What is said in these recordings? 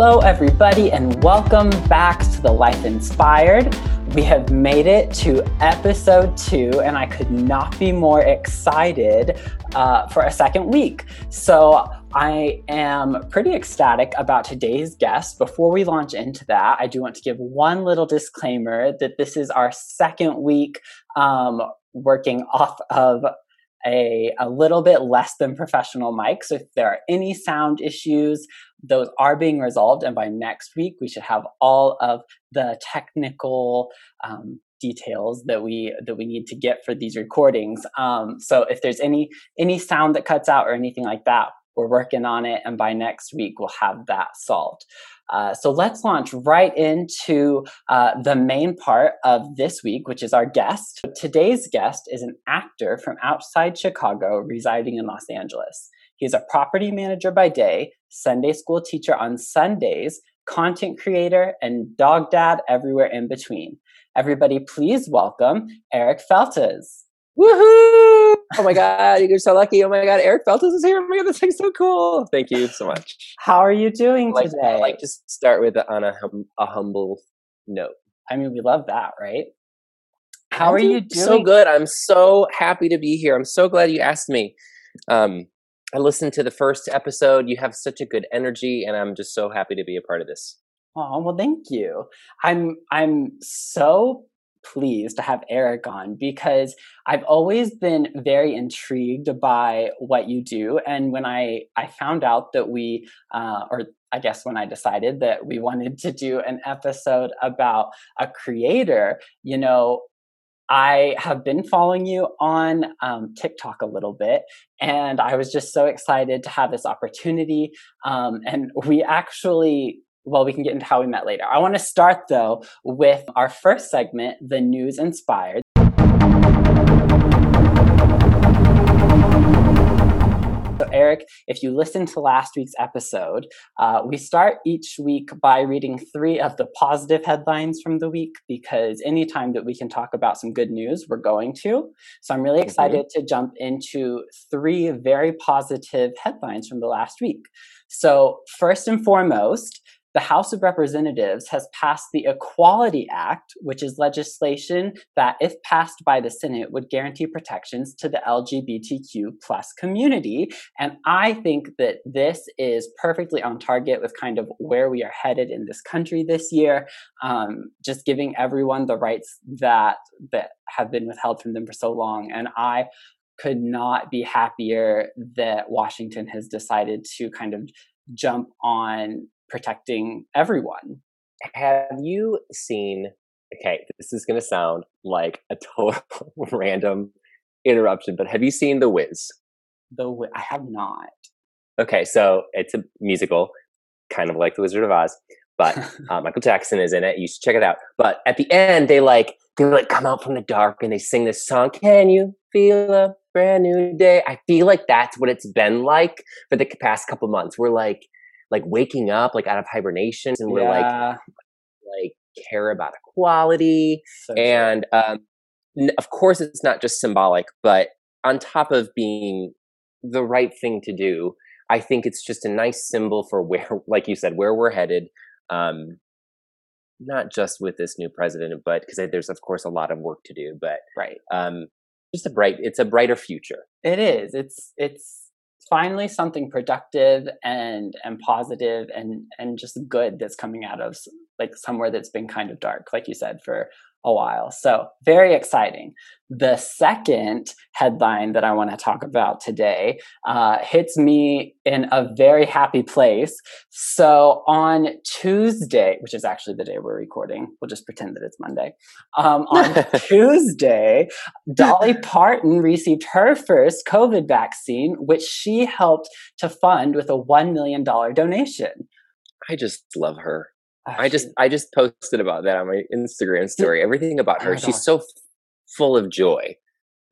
Hello, everybody, and welcome back to the Life Inspired. We have made it to episode two, and I could not be more excited uh, for a second week. So, I am pretty ecstatic about today's guest. Before we launch into that, I do want to give one little disclaimer that this is our second week um, working off of a, a little bit less than professional mic. So if there are any sound issues, those are being resolved. And by next week, we should have all of the technical um, details that we that we need to get for these recordings. Um, so if there's any any sound that cuts out or anything like that, we're working on it, and by next week we'll have that solved. Uh, so let's launch right into uh, the main part of this week, which is our guest. Today's guest is an actor from outside Chicago residing in Los Angeles. He's a property manager by day, Sunday school teacher on Sundays, content creator, and dog dad everywhere in between. Everybody, please welcome Eric Feltes. Woohoo! Oh my god, you're so lucky. Oh my god, Eric Feltes is here. Oh my god, this thing's so cool. Thank you so much. How are you doing I like, today? I like to start with on a, hum, a humble note. I mean, we love that, right? How I'm are you doing doing? So good. I'm so happy to be here. I'm so glad you asked me. Um, I listened to the first episode. You have such a good energy, and I'm just so happy to be a part of this. Oh well, thank you. I'm I'm so pleased to have Eric on because I've always been very intrigued by what you do, and when I I found out that we, uh, or I guess when I decided that we wanted to do an episode about a creator, you know. I have been following you on um, TikTok a little bit, and I was just so excited to have this opportunity. Um, and we actually well, we can get into how we met later. I want to start though with our first segment, the news inspired. Eric, if you listen to last week's episode, uh, we start each week by reading three of the positive headlines from the week because anytime that we can talk about some good news, we're going to. So, I'm really excited mm-hmm. to jump into three very positive headlines from the last week. So, first and foremost, the House of Representatives has passed the Equality Act, which is legislation that, if passed by the Senate, would guarantee protections to the LGBTQ plus community. And I think that this is perfectly on target with kind of where we are headed in this country this year. Um, just giving everyone the rights that that have been withheld from them for so long. And I could not be happier that Washington has decided to kind of jump on protecting everyone. Have you seen? Okay, this is going to sound like a total random interruption, but have you seen The Wiz? The Wiz, I have not. Okay, so it's a musical, kind of like The Wizard of Oz, but uh, Michael Jackson is in it. You should check it out. But at the end, they like they like come out from the dark and they sing this song. Can you feel a brand new day? I feel like that's what it's been like for the past couple months. We're like like waking up like out of hibernation and we're yeah. like like care about equality So and um of course it's not just symbolic but on top of being the right thing to do i think it's just a nice symbol for where like you said where we're headed um not just with this new president but because there's of course a lot of work to do but right. um just a bright it's a brighter future It is. It's it's finally something productive and and positive and and just good that's coming out of like somewhere that's been kind of dark, like you said, for a while. So very exciting. The second headline that I want to talk about today uh, hits me in a very happy place. So on Tuesday, which is actually the day we're recording, we'll just pretend that it's Monday. Um, on Tuesday, Dolly Parton received her first COVID vaccine, which she helped to fund with a $1 million donation. i just love her I just I just posted about that on my Instagram story. Everything about Oh her. She's so full of joy.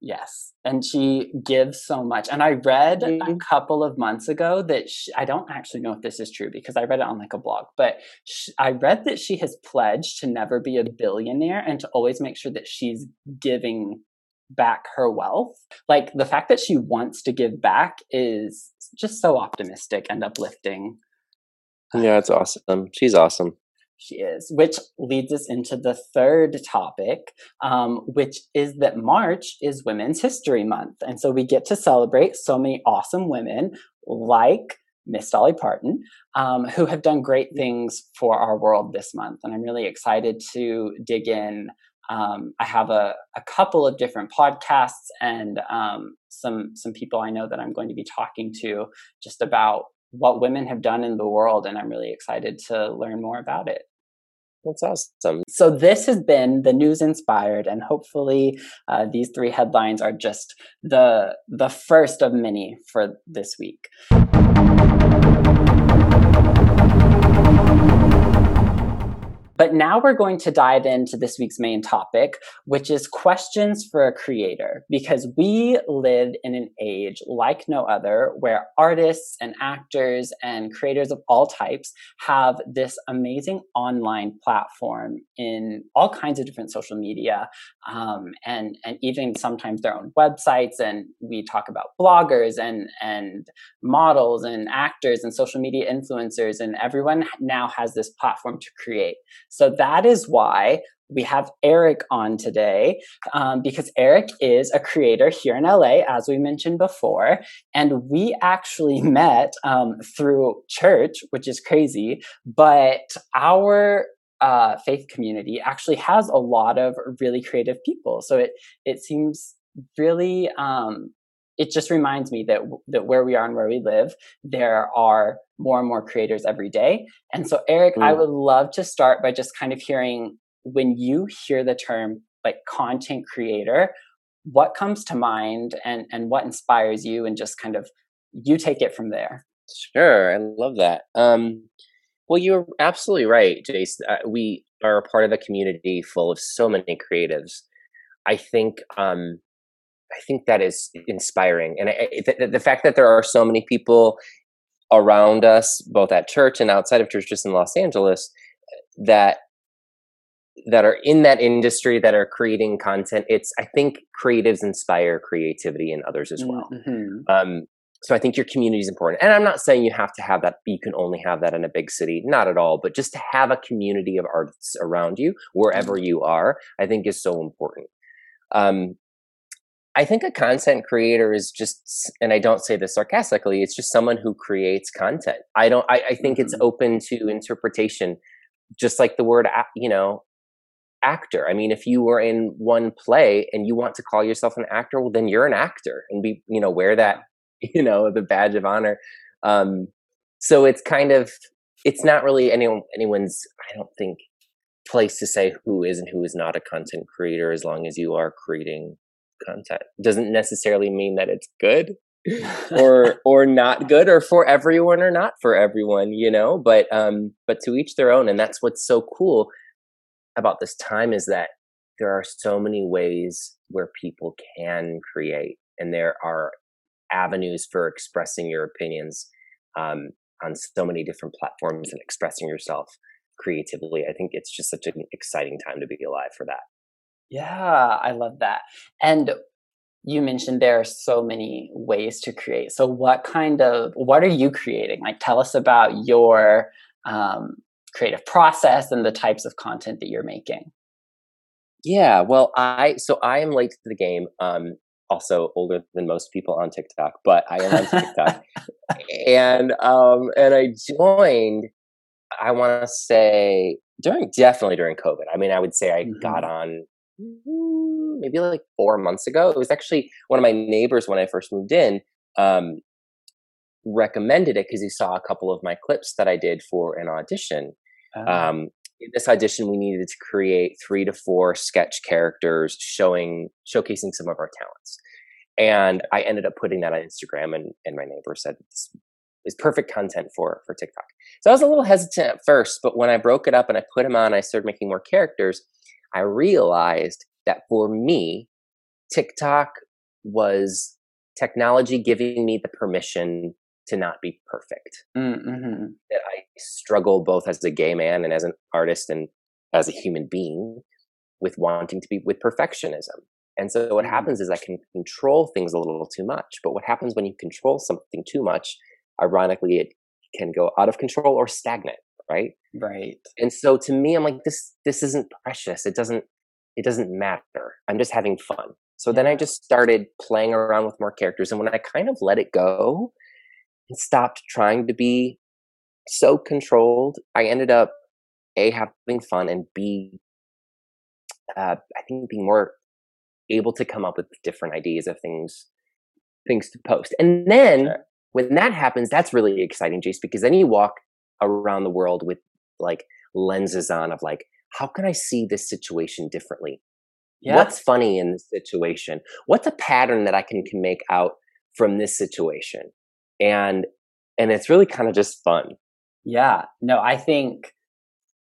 Yes, and she gives so much. And I read a Mhm. couple of months ago that she, I don't actually know if this is true because I read it on like a blog, but sh I read that she has pledged to never be a billionaire and to always make sure that she's giving back her wealth. Like the fact that she wants to give back is just so optimistic and uplifting. Yeah, it's awesome. She's awesome. She is, which leads us into the third topic, um, which is that March is Women's History Month. And so we get to celebrate so many awesome women like Miss Dolly Parton, um, who have done great things for our world this month. And I'm really excited to dig in. Um, I have a, a, couple of different podcasts and um, some some people I know that I'm going to be talking to just about what women have done in the world, and I'm really excited to learn more about it. That's awesome. So this has been the news inspired, and hopefully uh, these three headlines are just the the first of many for this week. But now we're going to dive into this week's main topic, which is questions for a creator, because we live in an age like no other where artists and actors and creators of all types have this amazing online platform in all kinds of different social media um, and, and even sometimes their own websites. And we talk about bloggers and, and models and actors and social media influencers, and everyone now has this platform to create. So that is why we have Eric on today um, because Eric is a creator here in LA, as we mentioned before. And we actually met um, through church, which is crazy. But our uh, faith community actually has a lot of really creative people. So it, it seems really um, it just reminds me that that where we are and where we live, there are more and more creators every day. And so, Eric, mm. I would love to start by just kind of hearing when you hear the term like content creator, what comes to mind and and what inspires you, and just kind of you take it from there. Sure, I love that. Um, well, you're absolutely right, Jace. Uh, we are a part of a community full of so many creatives. I think um, I think that is inspiring, and I, the, the fact that there are so many people around us, both at church and outside of church, just in Los Angeles, that that are in that industry that are creating content. It's I think creatives inspire creativity in others as well. Mm-hmm. Um, so I think your community is important. And I'm not saying you have to have that, you can only have that in a big city, not at all, but just to have a community of artists around you, wherever mm-hmm. you are, I think is so important. Um, I think a content creator is just, and I don't say this sarcastically, it's just someone who creates content. I don't, I, I think mm-hmm. it's open to interpretation, just like the word, you know, actor. I mean, if you were in one play and you want to call yourself an actor, well, then you're an actor and be, you know, wear that, you know, the badge of honor. Um, so it's kind of, it's not really anyone, anyone's, I don't think, place to say who is and who is not a content creator as long as you are creating content. Doesn't necessarily mean that it's good or or not good or for everyone or not for everyone you know but um but to each their own and that's what's so cool about this time is that there are so many ways where people can create and there are avenues for expressing your opinions um, on so many different platforms and expressing yourself creatively. I think it's just such an exciting time to be alive for that yeah, I love that. And you mentioned there are so many ways to create. So, what kind of what are you creating? Like, tell us about your um, creative process and the types of content that you're making. Yeah, well, I so I am late to the game. Um, also older than most people on TikTok, but I am on TikTok, and um, and I joined. I want to say during definitely during COVID. I mean, I would say I mm-hmm. got on maybe like four months ago. It was actually one of my neighbors when I first moved in um, recommended it because he saw a couple of my clips that I did for an audition. Oh. Um, in this audition, we needed to create three to four sketch characters showing showcasing some of our talents. And I ended up putting that on Instagram, and, and my neighbor said this is perfect content for for TikTok. So I was a little hesitant at first, but when I broke it up and I put him on, I started making more characters. I realized that for me, TikTok was technology giving me the permission to not be perfect. Mm-hmm. That I struggle both as a gay man and as an artist and as a human being with wanting to be with perfectionism. And so what mm-hmm. happens is I can control things a little too much. But what happens when you control something too much, ironically, it can go out of control or stagnant, right? Right. And so to me, I'm like, this this isn't precious. It doesn't it doesn't matter. I'm just having fun. So then I just started playing around with more characters. And when I kind of let it go and stopped trying to be so controlled, I ended up A, having fun, and B, uh, I think being more able to come up with different ideas of things things to post. And then when that happens, that's really exciting, Jace, because then you walk around the world with like lenses on of like, how can I see this situation differently? Yeah. What's funny in this situation? What's a pattern that I can, can make out from this situation? And and it's really kind of just fun. Yeah. No, I think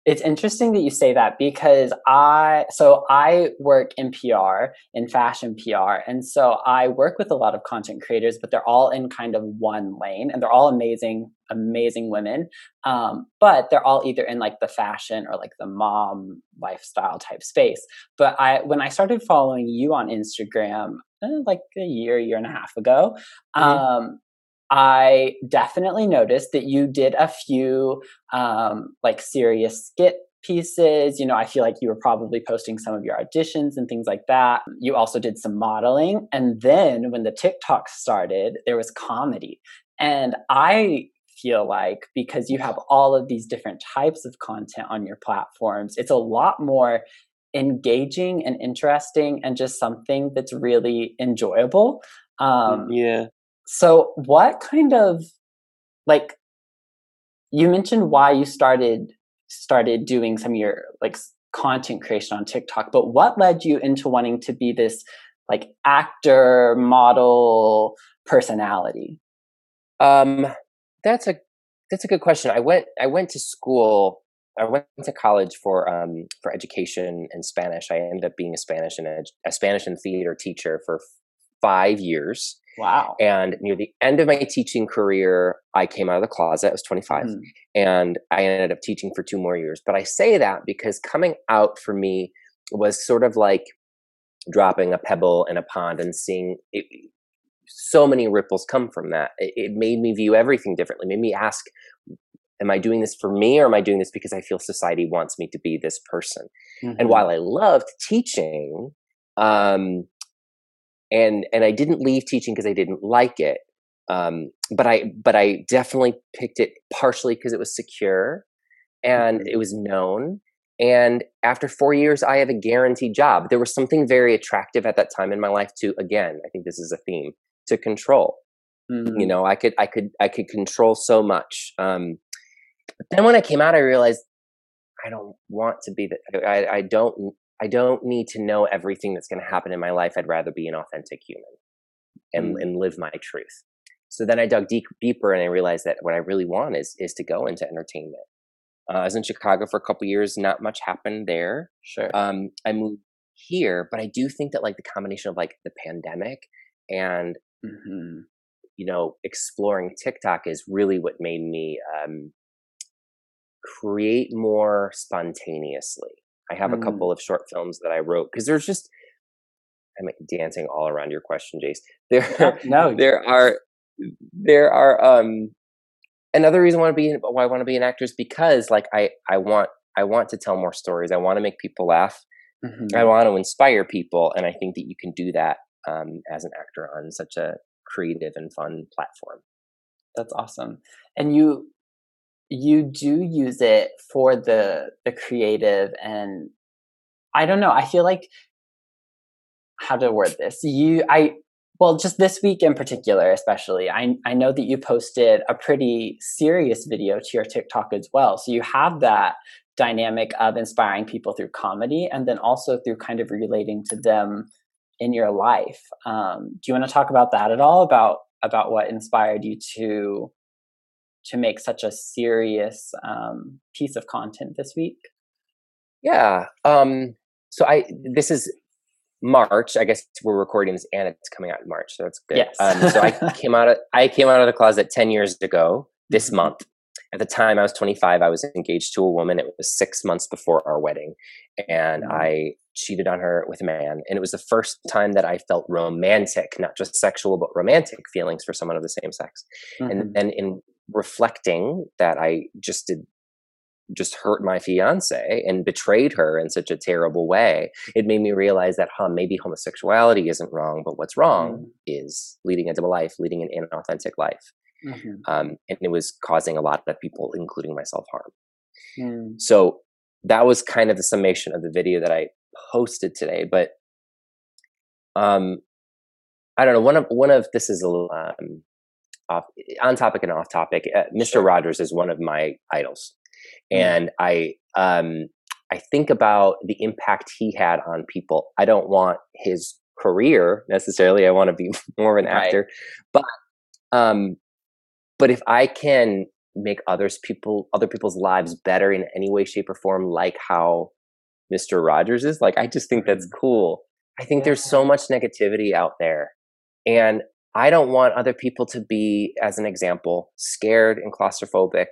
it's interesting that you say that because I so I work in PR in fashion PR and so I work with a lot of content creators but they're all in kind of one lane and they're all amazing amazing women um, but they're all either in like the fashion or like the mom lifestyle type space but I when I started following you on Instagram eh, like a year year and a half ago mm-hmm. um, I definitely noticed that you did a few um, like serious skit pieces. You know, I feel like you were probably posting some of your auditions and things like that. You also did some modeling. And then when the TikTok started, there was comedy. And I feel like because you have all of these different types of content on your platforms, it's a lot more engaging and interesting and just something that's really enjoyable. Um, yeah. So, what kind of like you mentioned why you started started doing some of your like content creation on TikTok, but what led you into wanting to be this like actor, model, personality? Um, that's a that's a good question. I went I went to school. I went to college for um for education and Spanish. I ended up being a Spanish and a Spanish and theater teacher for five years. Wow. And near the end of my teaching career, I came out of the closet. I was 25 mm. and I ended up teaching for two more years. But I say that because coming out for me was sort of like dropping a pebble in a pond and seeing it, so many ripples come from that. It, it made me view everything differently, made me ask, am I doing this for me or am I doing this because I feel society wants me to be this person? Mm-hmm. And while I loved teaching, um, and and I didn't leave teaching because I didn't like it. Um, but I but I definitely picked it partially because it was secure and mm-hmm. it was known. And after four years, I have a guaranteed job. There was something very attractive at that time in my life to again, I think this is a theme to control. Mm-hmm. You know, I could I could I could control so much. Um, but then when I came out, I realized I don't want to be that. I, I don't I don't need to know everything that's going to happen in my life. I'd rather be an authentic human and, mm. and live my truth. So then I dug deep, deeper and I realized that what I really want is is to go into entertainment. Uh, I was in Chicago for a couple years. Not much happened there. Sure. Um, I moved here, but I do think that like the combination of like the pandemic and mm-hmm. you know exploring TikTok is really what made me um, create more spontaneously. I have mm. a couple of short films that I wrote because there's just I'm dancing all around your question, Jace. There, no, there are there are um another reason why I want to be why I want to be an actor is because like I I want I want to tell more stories. I want to make people laugh. Mm-hmm. I want to inspire people, and I think that you can do that um, as an actor on such a creative and fun platform. That's awesome. And you you do use it for the the creative and I don't know, I feel like how to word this. You I well, just this week in particular, especially, I, I know that you posted a pretty serious video to your TikTok as well. So you have that dynamic of inspiring people through comedy and then also through kind of relating to them in your life. Um, do you want to talk about that at all? About about what inspired you to to make such a serious um, piece of content this week? Yeah. Um, so I this is March. I guess we're recording this and it's coming out in March, so that's good. Yes. um, so I came out of I came out of the closet ten years ago this mm-hmm. month. At the time, I was 25. I was engaged to a woman. It was six months before our wedding, and mm-hmm. I cheated on her with a man. And it was the first time that I felt romantic, not just sexual, but romantic feelings for someone of the same sex. Mm-hmm. And then in reflecting that I just did just hurt my fiance and betrayed her in such a terrible way, it made me realize that, huh, maybe homosexuality isn't wrong, but what's wrong mm. is leading a double life, leading an inauthentic life. Mm-hmm. Um, and it was causing a lot of people, including myself, harm. Mm. So that was kind of the summation of the video that I posted today. But um, I don't know. One of one of this is a little um, off on topic and off topic. Uh, Mr. Sure. Rogers is one of my idols, mm. and I um, I think about the impact he had on people. I don't want his career necessarily. I want to be more of an right. actor, but um, but if I can make others people other people's lives better in any way, shape, or form, like how Mr. Rogers is, like I just think that's mm. cool. I think yeah. there's so much negativity out there. And I don't want other people to be, as an example, scared and claustrophobic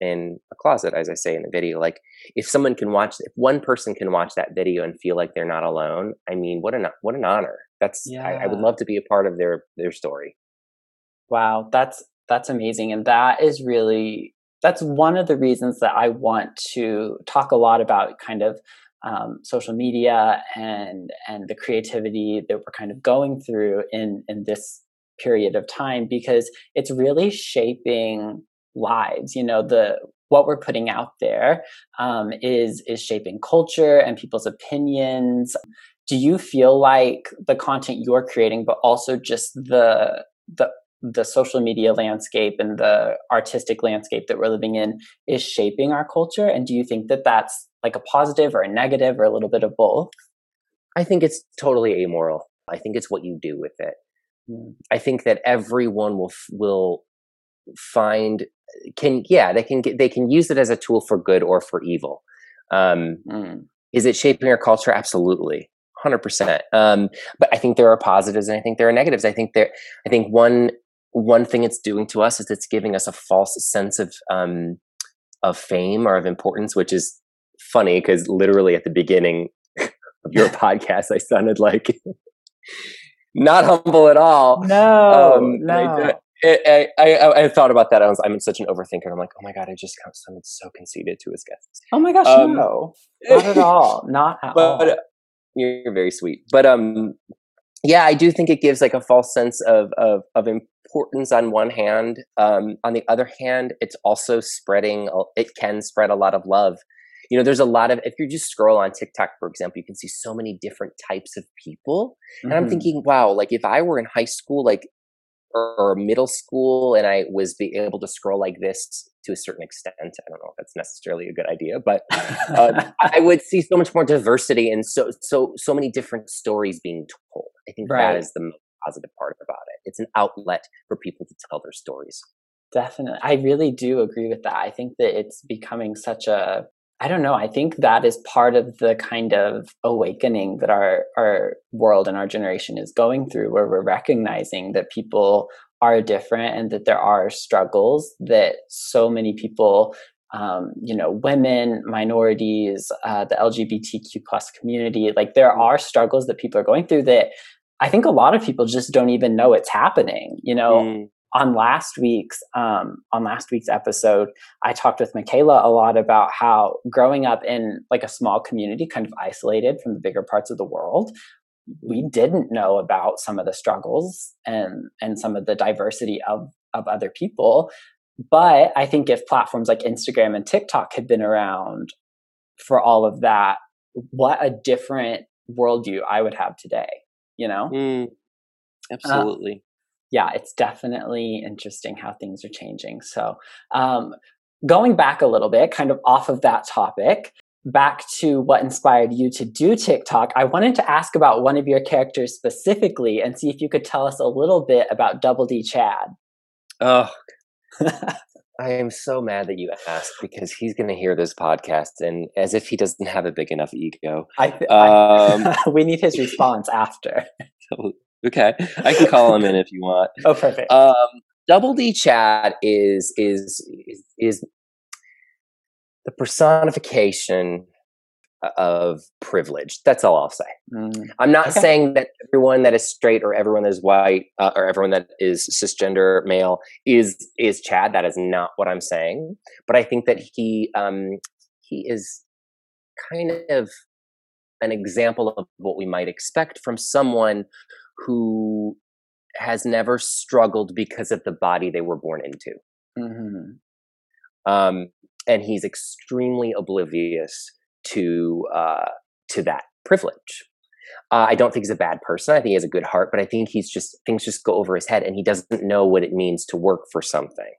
in a closet, as I say in the video. Like, if someone can watch, if one person can watch that video and feel like they're not alone, I mean, what an what an honor. That's yeah. I, I would love to be a part of their their story. Wow, that's that's amazing, and that is really that's one of the reasons that I want to talk a lot about kind of um, social media and and the creativity that we're kind of going through in in this period of time because it's really shaping lives you know the what we're putting out there um, is is shaping culture and people's opinions. Do you feel like the content you're creating but also just the the the social media landscape and the artistic landscape that we're living in is shaping our culture? And do you think that that's like a positive or a negative or a little bit of both? I think it's totally amoral. I think it's what you do with it. I think that everyone will will find can yeah they can get they can use it as a tool for good or for evil. Um mm. is it shaping our culture? Absolutely. 100% um, but i think there are positives and i think there are negatives. I think there i think one one thing it's doing to us is it's giving us a false sense of um, of fame or of importance, which is funny because literally at the beginning of your podcast, I sounded like not humble at all. No, um, no. I, I, I, I, thought about that. I was I'm such an overthinker. I'm like, oh my god, I just sounded so conceited to his guests. Oh my gosh, um, no, not at all, not at but, all. But, you're very sweet, but um, yeah, I do think it gives like a false sense of of of importance on one hand. Um, on the other hand, it's also spreading. It can spread a lot of love. You know, there's a lot of if you just scroll on TikTok, for example, you can see so many different types of people, and mm-hmm. I'm thinking, wow, like if I were in high school, like or middle school, and I was be able to scroll like this to a certain extent. I don't know if that's necessarily a good idea, but uh, I would see so much more diversity and so so so many different stories being told. I think right. that is the most positive part about it. It's an outlet for people to tell their stories. Definitely. I really do agree with that. I think that it's becoming such a I don't know. I think that is part of the kind of awakening that our our world and our generation is going through where we're recognizing that people are different and that there are struggles that so many people um, you know women minorities uh, the lgbtq plus community like there mm. are struggles that people are going through that i think a lot of people just don't even know it's happening you know mm. On last week's um, on last week's episode i talked with michaela a lot about how growing up in like a small community kind of isolated from the bigger parts of the world we didn't know about some of the struggles and and some of the diversity of of other people. But i think if platforms like instagram and tiktok had been around for all of that what a different worldview i would have today you know? Mm, absolutely. uh, yeah it's definitely interesting how things are changing so um, going back a little bit kind of off of that topic back to what inspired you to do TikTok, I wanted to ask about one of your characters specifically and see if you could tell us a little bit about Double D Chad. Oh, I am so mad that you asked because he's going to hear this podcast and as if he doesn't have a big enough ego. I, um, I, we need his response after. okay, I can call him in if you want. Oh, perfect. Um, Double D Chad is is is, is the personification of privilege. That's all I'll say. Mm. I'm not Okay. saying that everyone that is straight or everyone that is white uh, or everyone that is cisgender male is is Chad. That is not what I'm saying. But I think that he um, he is kind of an example of what we might expect from someone who has never struggled because of the body they were born into. Mhm. Um, and he's extremely oblivious to uh, to that privilege. Uh, I don't think he's a bad person. I think he has a good heart, but I think he's just things just go over his head, and he doesn't know what it means to work for something.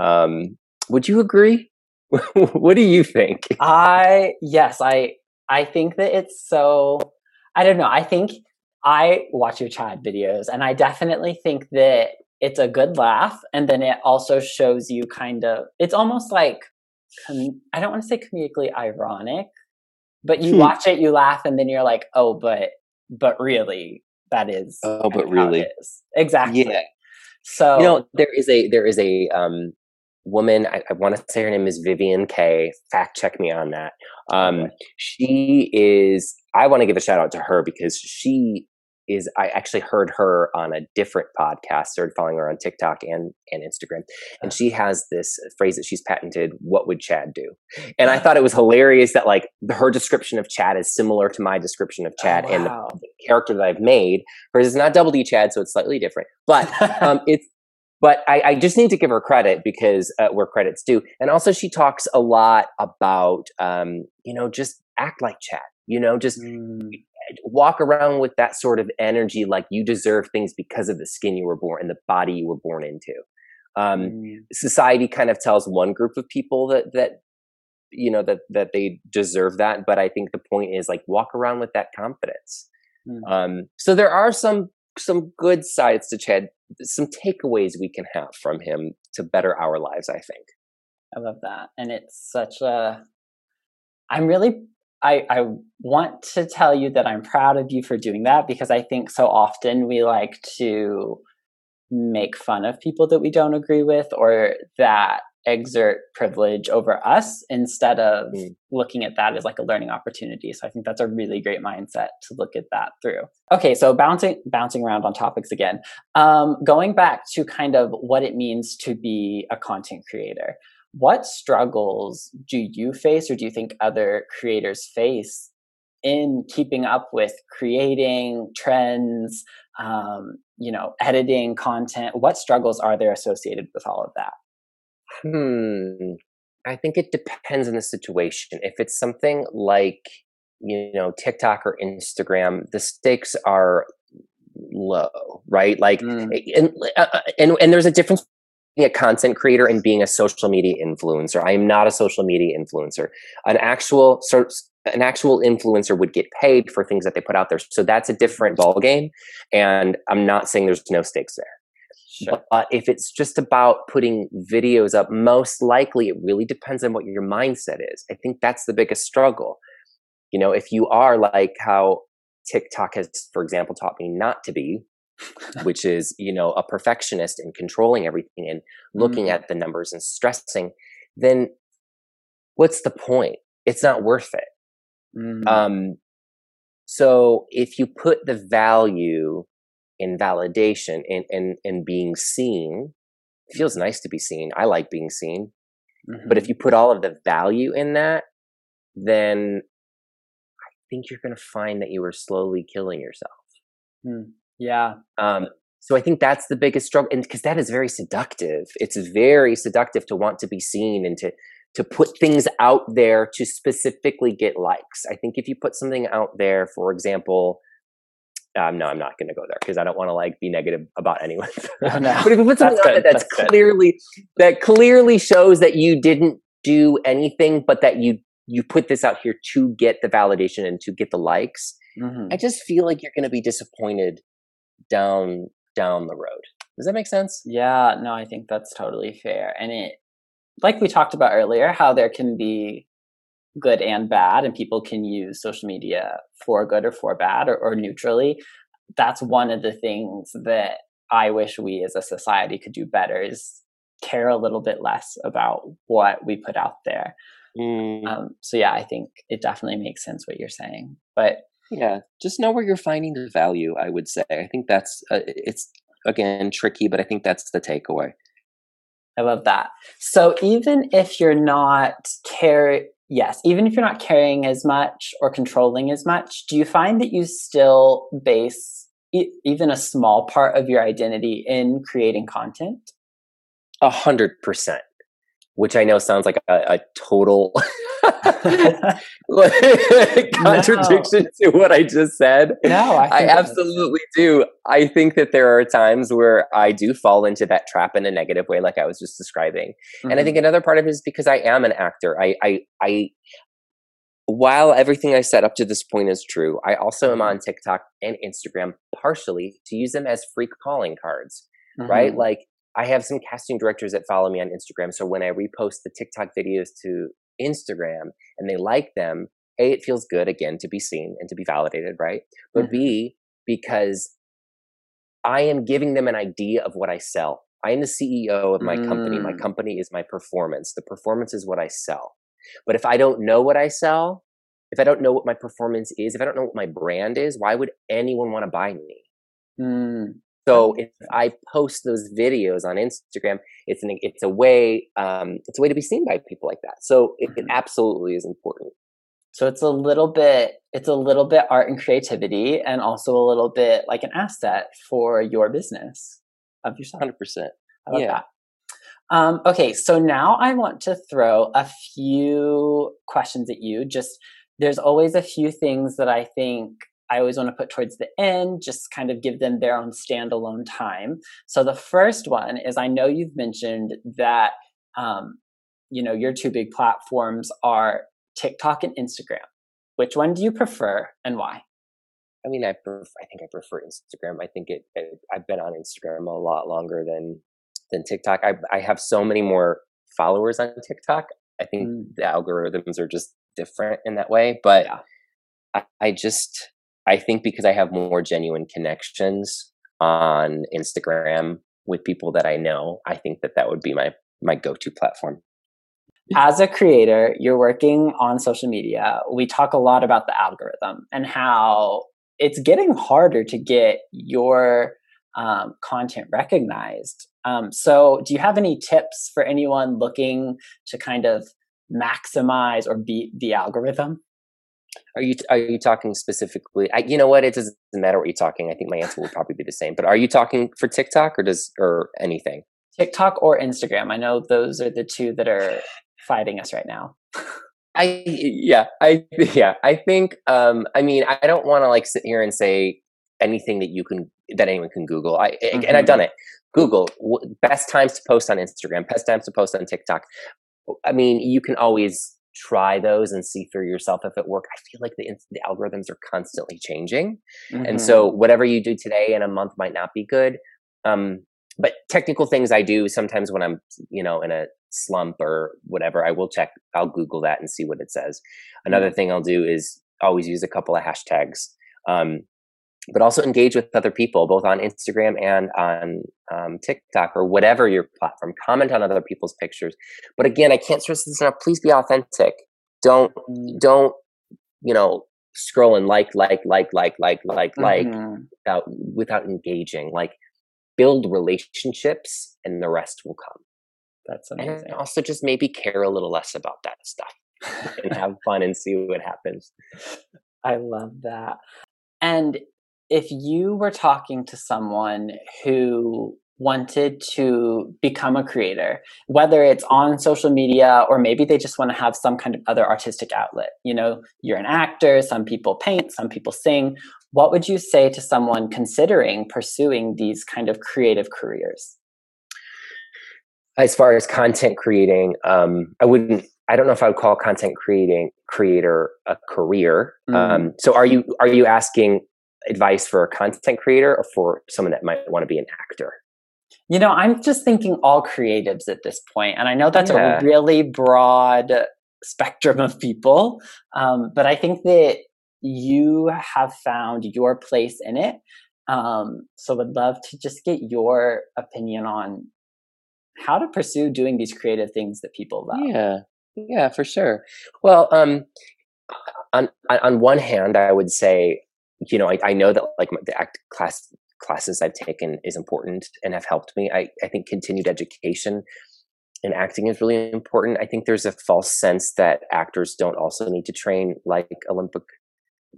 Um, would you agree? what do you think? I yes, I I think that it's so I don't know. I think I watch your Chad videos and I definitely think that it's a good laugh and then it also shows you kind of it's almost like com- I don't want to say comedically ironic, but you Hmm. watch it, you laugh and then you're like, "Oh, but but really that is Oh, but of how it really. is." Exactly. Yeah. So You know, there is a there is a um, woman. I, I want to say her name is Vivian K. Fact check me on that. Um, Okay. she is. I want to give a shout out to her because she is. I actually heard her on a different podcast. Started following her on TikTok and and Instagram, and she has this phrase that she's patented. What would Chad do? And I thought it was hilarious that like her description of Chad is similar to my description of Chad, oh, and the character that I've made. Hers is not double D Chad, so it's slightly different, but um, it's but I, I just need to give her credit because uh, where credit's due. And also she talks a lot about um, you know just act like Chad you know just Mm, walk around with that sort of energy like you deserve things because of the skin you were born and the body you were born into. Um, mm, society kind of tells one group of people that that you know that that they deserve that. But i think the point is like walk around with that confidence. Mm. um, so there are some some good sides to Chad, some takeaways we can have from him to better our lives. I think. I love that. And it's such a I'm really I I want to tell you that I'm proud of you for doing that because I think so often we like to make fun of people that we don't agree with or that exert privilege over us instead of Mm. looking at that as like a learning opportunity. So I think that's a really great mindset to look at that through. Okay, so bouncing bouncing around on topics again. Um, going back to kind of what it means to be a content creator. What struggles do you face or do you think other creators face in keeping up with creating trends, um, you know, editing content? What struggles are there associated with all of that? Hmm. I think it depends on the situation. If it's something like you know TikTok or Instagram, the stakes are low, right? Like, Mm, and uh, and and there's a difference being a content creator and being a social media influencer. I am not a social media influencer. An actual sort an actual influencer would get paid for things that they put out there. So that's a different ballgame. And I'm not saying there's no stakes there. Sure. But if it's just about putting videos up, most likely it really depends on what your mindset is. I think that's the biggest struggle. You know, if you are like how TikTok has, for example, taught me not to be, which is, you know, a perfectionist and controlling everything and looking Mm. at the numbers and stressing, then what's the point? It's not worth it. Mm, Um, so if you put the value in validation and, and, and being seen, it feels nice to be seen. I like being seen. But mhm. if you put all of the value in that, then I think you're going to find that you are slowly killing yourself. Mm, yeah, Um, so I think that's the biggest struggle, and because that is very seductive. It's very seductive to want to be seen and to to put things out there to specifically get likes. I think if you put something out there, for example, um, no, I'm not going to go there because I don't want to like be negative about anyone. Oh, no. but if you put something That's good, that's, that's good. clearly that clearly shows that you didn't do anything, but that you you put this out here to get the validation and to get the likes, mhm. I just feel like you're going to be disappointed down down the road. Does that make sense? Yeah, no, I think that's totally fair. And it, like we talked about earlier, how there can be good and bad, and people can use social media for good or for bad or, or neutrally. That's one of the things that I wish we as a society could do better is care a little bit less about what we put out there. Mm. Um, so yeah, I think it definitely makes sense what you're saying. But yeah, just know where you're finding the value. I would say. I think that's uh, it's again tricky, but I think that's the takeaway. I love that. So even if you're not care, yes, even if you're not carrying as much or controlling as much, do you find that you still base e- even a small part of your identity in creating content? A hundred percent. Which I know sounds like a, a total contradiction no. to what I just said. No, I, I absolutely do. I think that there are times where I do fall into that trap in a negative way, like I was just describing. Mm-hmm. And I think Mm-hmm. another part of it is because I am an actor. I, I, I, while everything I said up to this point is true, I also am Mm-hmm. on TikTok and Instagram partially to use them as free calling cards, mm-hmm. right? Like I have some casting directors that follow me on Instagram. So when I repost the TikTok videos to Instagram and they like them, A, it feels good again to be seen and to be validated, right? But mm-hmm. B, because I am giving them an idea of what I sell. I am the CEO of my mm. company. My company is my performance. The performance is what I sell. But if I don't know what I sell, if I don't know what my performance is, if I don't know what my brand is, why would anyone want to buy me? Mm. So if I post those videos on Instagram, it's an it's a way um, it's a way to be seen by people like that. So it, it absolutely is important. So it's a little bit it's a little bit art and creativity, and also a little bit like an asset for your business of yourself. Hundred percent. Yeah. That. Um, okay, so now I want to throw a few questions at you. Just there's always a few things that I think I always want to put towards the end, just kind of give them their own standalone time. So the first one is I know you've mentioned that um, you know your two big platforms are TikTok and Instagram. Which one do you prefer and why? I mean, I pref- I think I prefer Instagram. I think it, it, I've been on Instagram a lot longer than than TikTok. I I have so many more followers on TikTok. I think mm. the algorithms are just different in that way. But yeah. I, I just I think because I have more genuine connections on Instagram with people that I know, I think that that would be my my go to platform. As a creator, you're working on social media. We talk a lot about the algorithm and how it's getting harder to get your um, content recognized. Um, so, do you have any tips for anyone looking to kind of maximize or beat the algorithm? Are you are you talking specifically? I, you know what? It doesn't matter what you're talking. I think my answer will probably be the same. But are you talking for TikTok or does or anything? TikTok or Instagram? I know those are the two that are fighting us right now. I yeah I yeah I think um I mean I don't want to like sit here and say anything that you can that anyone can Google. I mm-hmm. and I've done it. Google best times to post on Instagram, best times to post on TikTok. I mean, you can always try those and see for yourself if it work. I feel like the the algorithms are constantly changing, mm-hmm. and so whatever you do today in a month might not be good. Um, but technical things I do sometimes when I'm you know in a slump or whatever, I will check. I'll Google that and see what it says. Another mm-hmm. thing I'll do is always use a couple of hashtags. Um, but also engage with other people, both on Instagram and on um, TikTok or whatever your platform. Comment on other people's pictures. But again, I can't stress this enough. Please be authentic. Don't don't you know scroll and like like like like like like mm-hmm. like without without engaging. Like build relationships, and the rest will come. That's amazing. And also just maybe care a little less about that stuff and have fun and see what happens. I love that. And if you were talking to someone who wanted to become a creator, whether it's on social media or maybe they just want to have some kind of other artistic outlet, you know, you're an actor, some people paint, some people sing. What would you say to someone considering pursuing these kind of creative careers? As far as content creating, um, I wouldn't. I don't know if I would call content creating creator a career. Mm. Um, so, are you are you asking advice for a content creator or for someone that might want to be an actor? You know, I'm just thinking all creatives at this point, and I know that's yeah. a really broad spectrum of people, um, but I think that you have found your place in it. Um, so, would love to just get your opinion on how to pursue doing these creative things that people love. Yeah, Yeah, for sure. Well, um, on on one hand, I would say, you know, I, I know that like the act class classes I've taken is important and have helped me. I, I think continued education in acting is really important. I think there's a false sense that actors don't also need to train like Olympic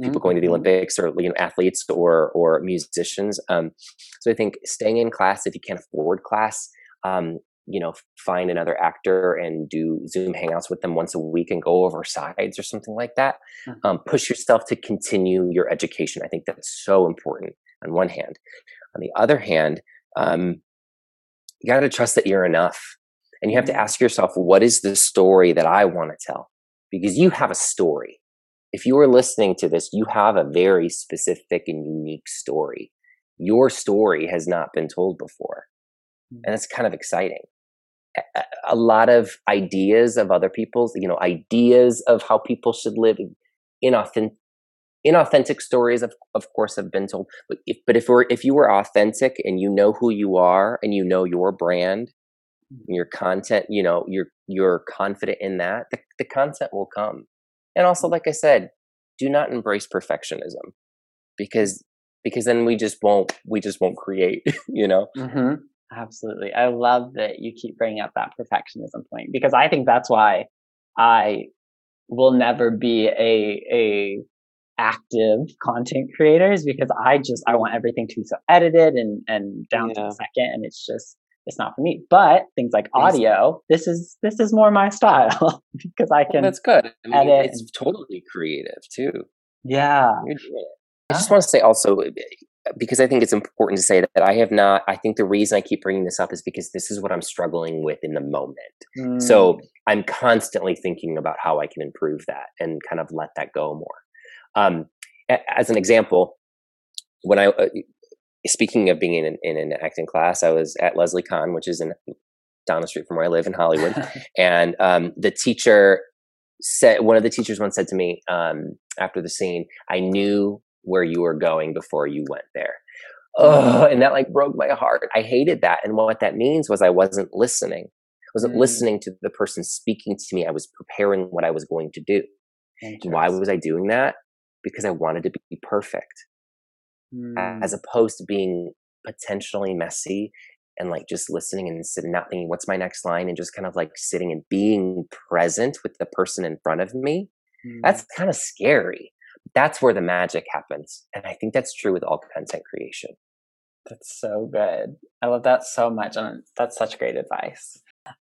people mm-hmm. going to the mm-hmm. Olympics or you know athletes or or musicians. Um, so I think staying in class if you can't afford class, um, you know, find another actor and do Zoom hangouts with them once a week and go over sides or something like that. Mm-hmm. Um, push yourself to continue your education. I think that's so important on one hand. On the other hand, um, you got to trust that you're enough. And you have to mm-hmm. ask yourself, what is the story that I want to tell? Because you have a story. If you are listening to this, you have a very specific and unique story. Your story has not been told before. And mm-hmm. it's kind of exciting. A lot of ideas of other people's, you know, ideas of how people should live, inauthentic, inauthentic stories of, of course have been told but if, but if we're if you were authentic and you know who you are and you know your brand your content you know you're you're confident in that the, the content will come and also like i said do not embrace perfectionism because because then we just won't we just won't create you know mm-hmm. Absolutely i love that you keep bringing up that perfectionism point because i think that's why i will never be a a active content creators because i just i want everything to be so edited and and down yeah. to the second and it's just it's not for me. But things like audio, this is this is more my style because I can. Well, that's good. I mean, edit. It's totally creative too. Yeah. I just want to say also eh, because I think it's important to say that I have not. I think the reason I keep bringing this up is because this is what I'm struggling with in the moment. Mm. So I'm constantly thinking about how I can improve that and kind of let that go more. Um, as an example, when I uh, speaking of being in, in an acting class, I was at Leslie Kahn, which is in down the street from where I live in Hollywood, and um, the teacher said one of the teachers once said to me um, after the scene, "I knew where you were going before you went there." Oh, and that like broke my heart. I hated that, and what that means was I wasn't listening. I wasn't mm. listening to the person speaking to me. I was preparing what I was going to do. Why was I doing that? Because I wanted to be perfect mm. as opposed to being potentially messy and like just listening and sitting, not thinking, what's my next line? And just kind of like sitting and being present with the person in front of me. Mm. That's kind of scary. That's where the magic happens. And I think that's true with all content creation. That's so good. I love that so much. And that's such great advice.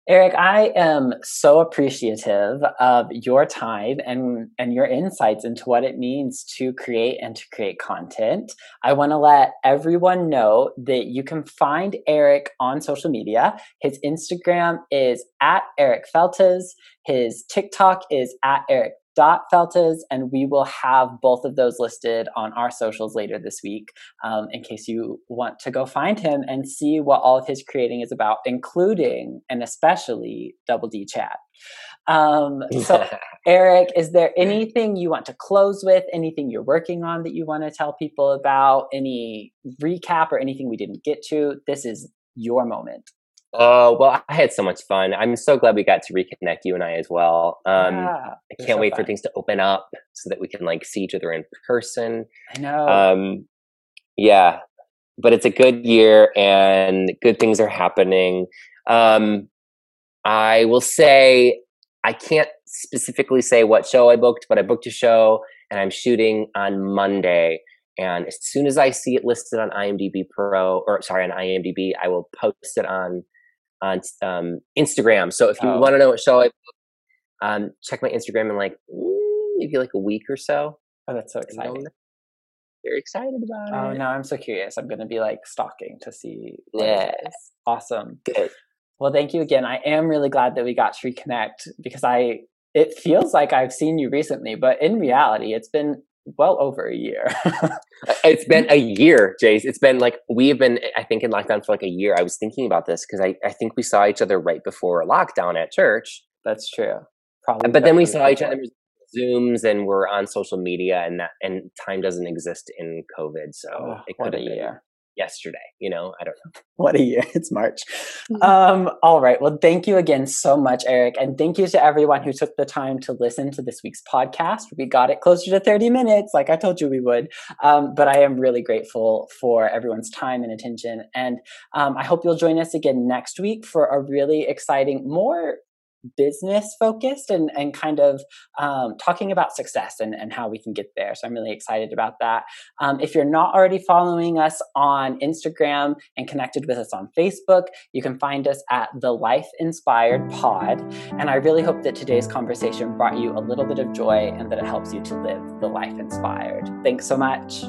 Eric, I am so appreciative of your time and, and your insights into what it means to create and to create content. I want to let everyone know that you can find Eric on social media. His Instagram is at Eric Feltes. His TikTok is at Eric dot feltes and we will have both of those listed on our socials later this week um, in case you want to go find him and see what all of his creating is about including and especially double d chat. Um, so eric is there anything you want to close with? Anything you're working on that you want to tell people about? Any recap or anything we didn't get to? This is your moment Oh, well, I had so much fun. I'm so glad we got to reconnect you and I as well. Um, yeah, I can't so wait fun. for things to open up so that we can like see each other in person. I know. Um, yeah, but it's a good year and good things are happening. Um, I will say I can't specifically say what show I booked, but I booked a show and I'm shooting on Monday. And as soon as I see it listed on IMDb Pro, or sorry, on IMDb, I will post it on on um, Instagram. So if you oh. want to know what show I um, check my Instagram in like maybe like a week or so. Oh, that's so exciting! Very excited about oh, it. Oh no, I'm so curious. I'm gonna be like stalking to see. Yeah, awesome. Good. Well, thank you again. I am really glad that we got to reconnect because I. It feels like I've seen you recently, but in reality, it's been well over a year. it's been a year, Jace. It's been like we have been, I think, in lockdown for like a year. I was thinking about this because I, I think we saw each other right before lockdown at church. That's true. Probably. But then we saw each other Zooms and we're on social media, and that and time doesn't exist in COVID. So oh, it could a year. Yesterday. You know, I don't know. What a year. It's March. Mm-hmm. Um, all right. Well, thank you again so much, Eric. And thank you to everyone who took the time to listen to this week's podcast. We got it closer to 30 minutes, like I told you we would. Um, but I am really grateful for everyone's time and attention. And um, I hope you'll join us again next week for a really exciting, more business focused and, and kind of um, talking about success and, and how we can get there. So I'm really excited about that. Um, if you're not already following us on Instagram and connected with us on Facebook, you can find us at the Life Inspired Pod. And I really hope that today's conversation brought you a little bit of joy and that it helps you to live the life inspired. Thanks so much.